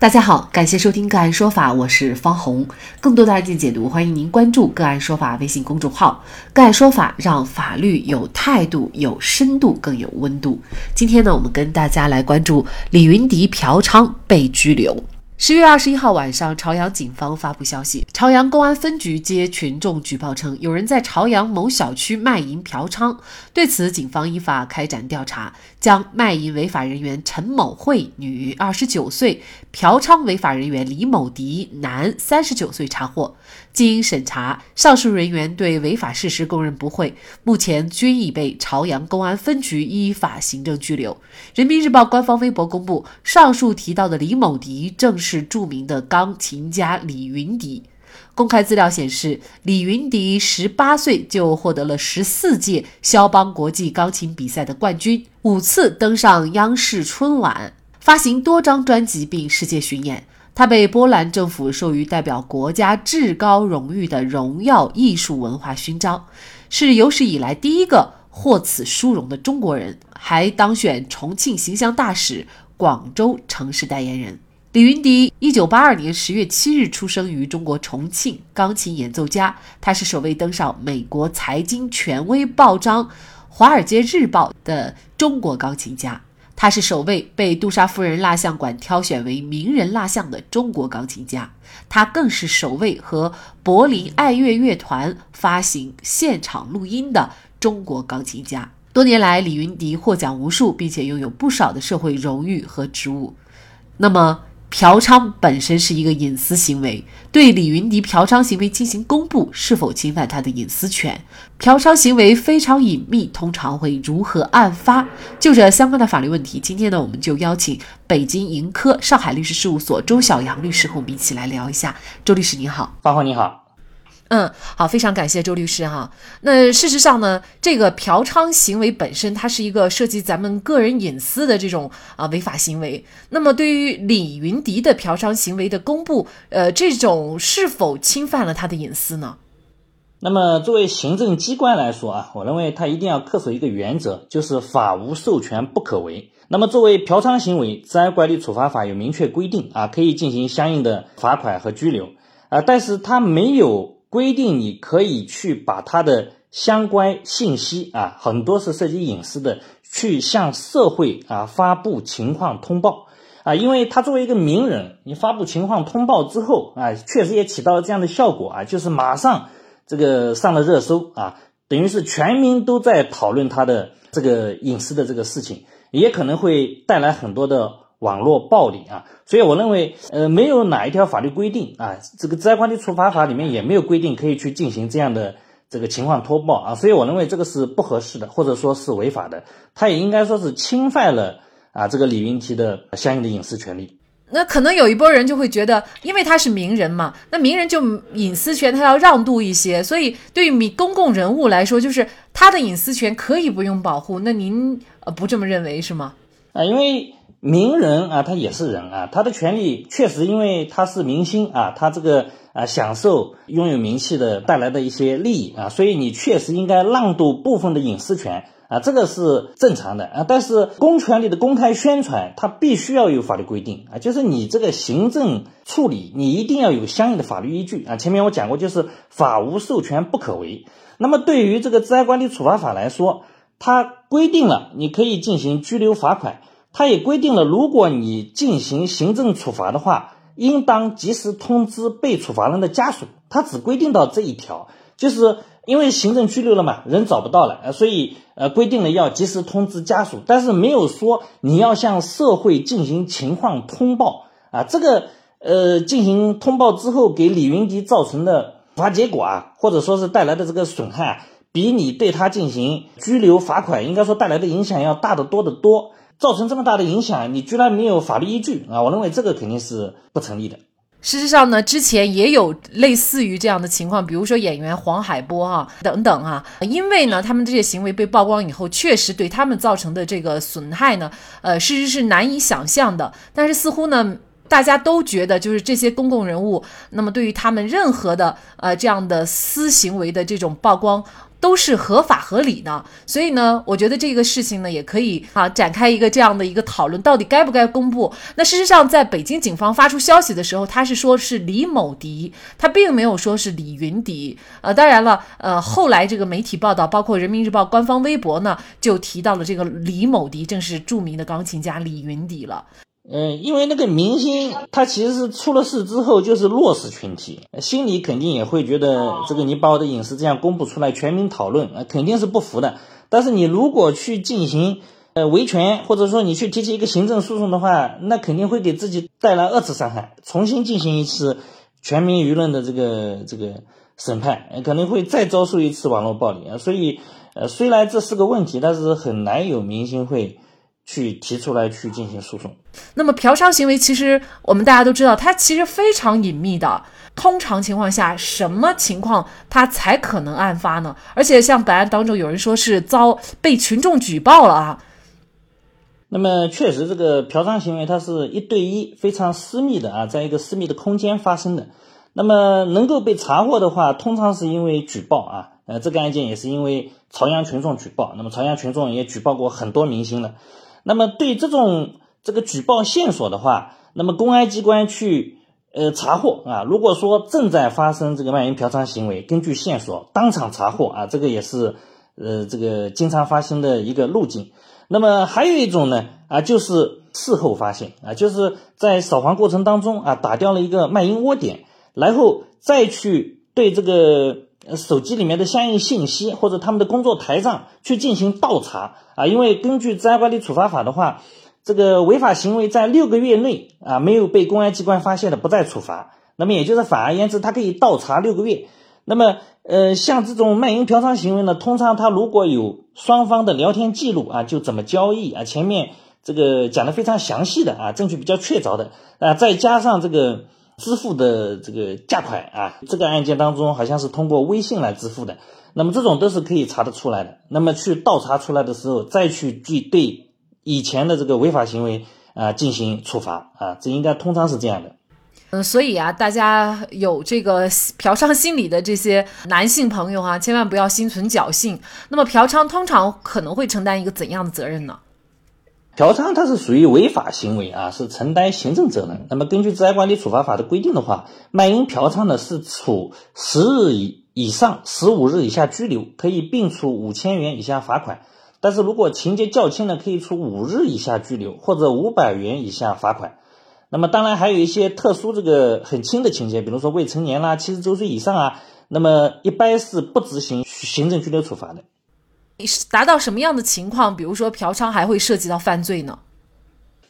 大家好，感谢收听个案说法，我是方红。更多的案件解读，欢迎您关注个案说法微信公众号。个案说法让法律有态度、有深度、更有温度。今天呢，我们跟大家来关注李云迪嫖娼被拘留。十月二十一号晚上，朝阳警方发布消息，朝阳公安分局接群众举报称，有人在朝阳某小区卖淫嫖娼。对此，警方依法开展调查，将卖淫违法人员陈某慧（女，二十九岁）、嫖娼违法人员李某迪（男，三十九岁）查获。经审查，上述人员对违法事实供认不讳，目前均已被朝阳公安分局依法行政拘留。人民日报官方微博公布，上述提到的李某迪正是著名的钢琴家李云迪。公开资料显示，李云迪十八岁就获得了十四届肖邦国际钢琴比赛的冠军，五次登上央视春晚，发行多张专辑并世界巡演。他被波兰政府授予代表国家至高荣誉的荣耀艺术文化勋章，是有史以来第一个获此殊荣的中国人，还当选重庆形象大使、广州城市代言人。李云迪，一九八二年十月七日出生于中国重庆，钢琴演奏家。他是首位登上美国财经权威报章《华尔街日报》的中国钢琴家。他是首位被杜莎夫人蜡像馆挑选为名人蜡像的中国钢琴家，他更是首位和柏林爱乐乐团发行现场录音的中国钢琴家。多年来，李云迪获奖无数，并且拥有不少的社会荣誉和职务。那么，嫖娼本身是一个隐私行为，对李云迪嫖娼行为进行公布，是否侵犯他的隐私权？嫖娼行为非常隐秘，通常会如何案发？就这相关的法律问题，今天呢，我们就邀请北京盈科上海律师事务所周小阳律师和我们一起来聊一下。周律师你好，方红你好。嗯，好，非常感谢周律师哈。那事实上呢，这个嫖娼行为本身，它是一个涉及咱们个人隐私的这种啊违法行为。那么，对于李云迪的嫖娼行为的公布，呃，这种是否侵犯了他的隐私呢？那么，作为行政机关来说啊，我认为他一定要恪守一个原则，就是法无授权不可为。那么，作为嫖娼行为，治安管理处罚法有明确规定啊，可以进行相应的罚款和拘留啊，但是他没有。规定你可以去把他的相关信息啊，很多是涉及隐私的，去向社会啊发布情况通报啊，因为他作为一个名人，你发布情况通报之后啊，确实也起到了这样的效果啊，就是马上这个上了热搜啊，等于是全民都在讨论他的这个隐私的这个事情，也可能会带来很多的。网络暴力啊，所以我认为，呃，没有哪一条法律规定啊，这个《治安管理处罚法》里面也没有规定可以去进行这样的这个情况通报啊，所以我认为这个是不合适的，或者说是违法的，他也应该说是侵犯了啊这个李云迪的相应的隐私权利。那可能有一波人就会觉得，因为他是名人嘛，那名人就隐私权他要让渡一些，所以对于民公共人物来说，就是他的隐私权可以不用保护。那您呃不这么认为是吗？啊，因为。名人啊，他也是人啊，他的权利确实，因为他是明星啊，他这个啊享受拥有名气的带来的一些利益啊，所以你确实应该让渡部分的隐私权啊，这个是正常的啊。但是公权力的公开宣传，它必须要有法律规定啊，就是你这个行政处理，你一定要有相应的法律依据啊。前面我讲过，就是法无授权不可为。那么对于这个治安管理处罚法来说，它规定了你可以进行拘留罚款。他也规定了，如果你进行行政处罚的话，应当及时通知被处罚人的家属。他只规定到这一条，就是因为行政拘留了嘛，人找不到了，呃，所以呃规定了要及时通知家属，但是没有说你要向社会进行情况通报啊。这个呃进行通报之后，给李云迪造成的处罚结果啊，或者说是带来的这个损害，比你对他进行拘留罚款，应该说带来的影响要大得多得多。造成这么大的影响，你居然没有法律依据啊！我认为这个肯定是不成立的。事实上呢，之前也有类似于这样的情况，比如说演员黄海波啊等等啊，因为呢，他们这些行为被曝光以后，确实对他们造成的这个损害呢，呃，事实是难以想象的。但是似乎呢，大家都觉得就是这些公共人物，那么对于他们任何的呃这样的私行为的这种曝光。都是合法合理的。所以呢，我觉得这个事情呢，也可以啊展开一个这样的一个讨论，到底该不该公布？那事实上，在北京警方发出消息的时候，他是说是李某迪，他并没有说是李云迪。呃，当然了，呃，后来这个媒体报道，包括人民日报官方微博呢，就提到了这个李某迪正是著名的钢琴家李云迪了。嗯，因为那个明星他其实是出了事之后就是弱势群体，心里肯定也会觉得这个你把我的隐私这样公布出来，全民讨论啊，肯定是不服的。但是你如果去进行呃维权，或者说你去提起一个行政诉讼的话，那肯定会给自己带来二次伤害，重新进行一次全民舆论的这个这个审判，可能会再遭受一次网络暴力啊。所以呃，虽然这是个问题，但是很难有明星会。去提出来去进行诉讼。那么嫖娼行为，其实我们大家都知道，它其实非常隐秘的。通常情况下，什么情况它才可能案发呢？而且像本案当中，有人说是遭被群众举报了啊。那么确实，这个嫖娼行为它是一对一、非常私密的啊，在一个私密的空间发生的。那么能够被查获的话，通常是因为举报啊。呃，这个案件也是因为朝阳群众举报。那么朝阳群众也举报过很多明星了。那么对这种这个举报线索的话，那么公安机关去呃查获啊，如果说正在发生这个卖淫嫖娼行为，根据线索当场查获啊，这个也是呃这个经常发生的一个路径。那么还有一种呢啊，就是事后发现啊，就是在扫黄过程当中啊，打掉了一个卖淫窝点，然后再去对这个。手机里面的相应信息或者他们的工作台账去进行倒查啊，因为根据治安管理处罚法的话，这个违法行为在六个月内啊没有被公安机关发现的不再处罚。那么也就是反而言之，它可以倒查六个月。那么呃，像这种卖淫嫖娼行为呢，通常它如果有双方的聊天记录啊，就怎么交易啊，前面这个讲的非常详细的啊，证据比较确凿的啊，再加上这个。支付的这个价款啊，这个案件当中好像是通过微信来支付的，那么这种都是可以查得出来的。那么去倒查出来的时候，再去去对以前的这个违法行为啊进行处罚啊，这应该通常是这样的。嗯，所以啊，大家有这个嫖娼心理的这些男性朋友啊，千万不要心存侥幸。那么嫖娼通常可能会承担一个怎样的责任呢？嫖娼它是属于违法行为啊，是承担行政责任。那么根据治安管理处罚法的规定的话，卖淫嫖娼呢是处十日以以上十五日以下拘留，可以并处五千元以下罚款。但是如果情节较轻呢，可以处五日以下拘留或者五百元以下罚款。那么当然还有一些特殊这个很轻的情节，比如说未成年啦、七十周岁以上啊，那么一般是不执行行政拘留处罚的。达到什么样的情况？比如说嫖娼还会涉及到犯罪呢？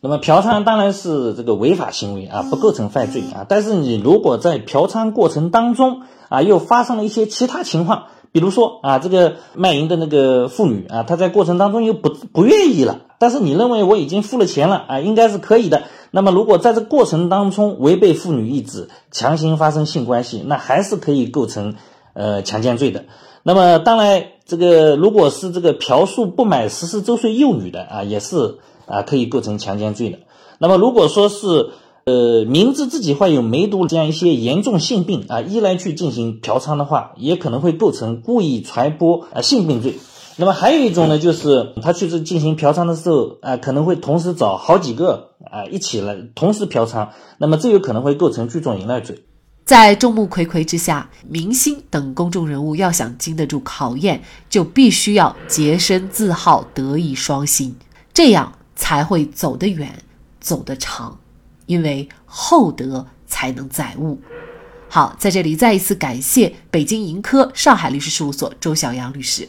那么嫖娼当然是这个违法行为啊，不构成犯罪啊。但是你如果在嫖娼过程当中啊，又发生了一些其他情况，比如说啊，这个卖淫的那个妇女啊，她在过程当中又不不愿意了，但是你认为我已经付了钱了啊，应该是可以的。那么如果在这过程当中违背妇女意志，强行发生性关系，那还是可以构成呃强奸罪的。那么当然。这个如果是这个嫖宿不满十四周岁幼女的啊，也是啊可以构成强奸罪的。那么如果说是呃明知自己患有梅毒这样一些严重性病啊，依然去进行嫖娼的话，也可能会构成故意传播啊性病罪。那么还有一种呢，就是他去这进行嫖娼的时候啊，可能会同时找好几个啊一起来同时嫖娼，那么这有可能会构成聚众淫乱罪。在众目睽睽之下，明星等公众人物要想经得住考验，就必须要洁身自好、德艺双馨，这样才会走得远、走得长。因为厚德才能载物。好，在这里再一次感谢北京盈科上海律师事务所周小阳律师。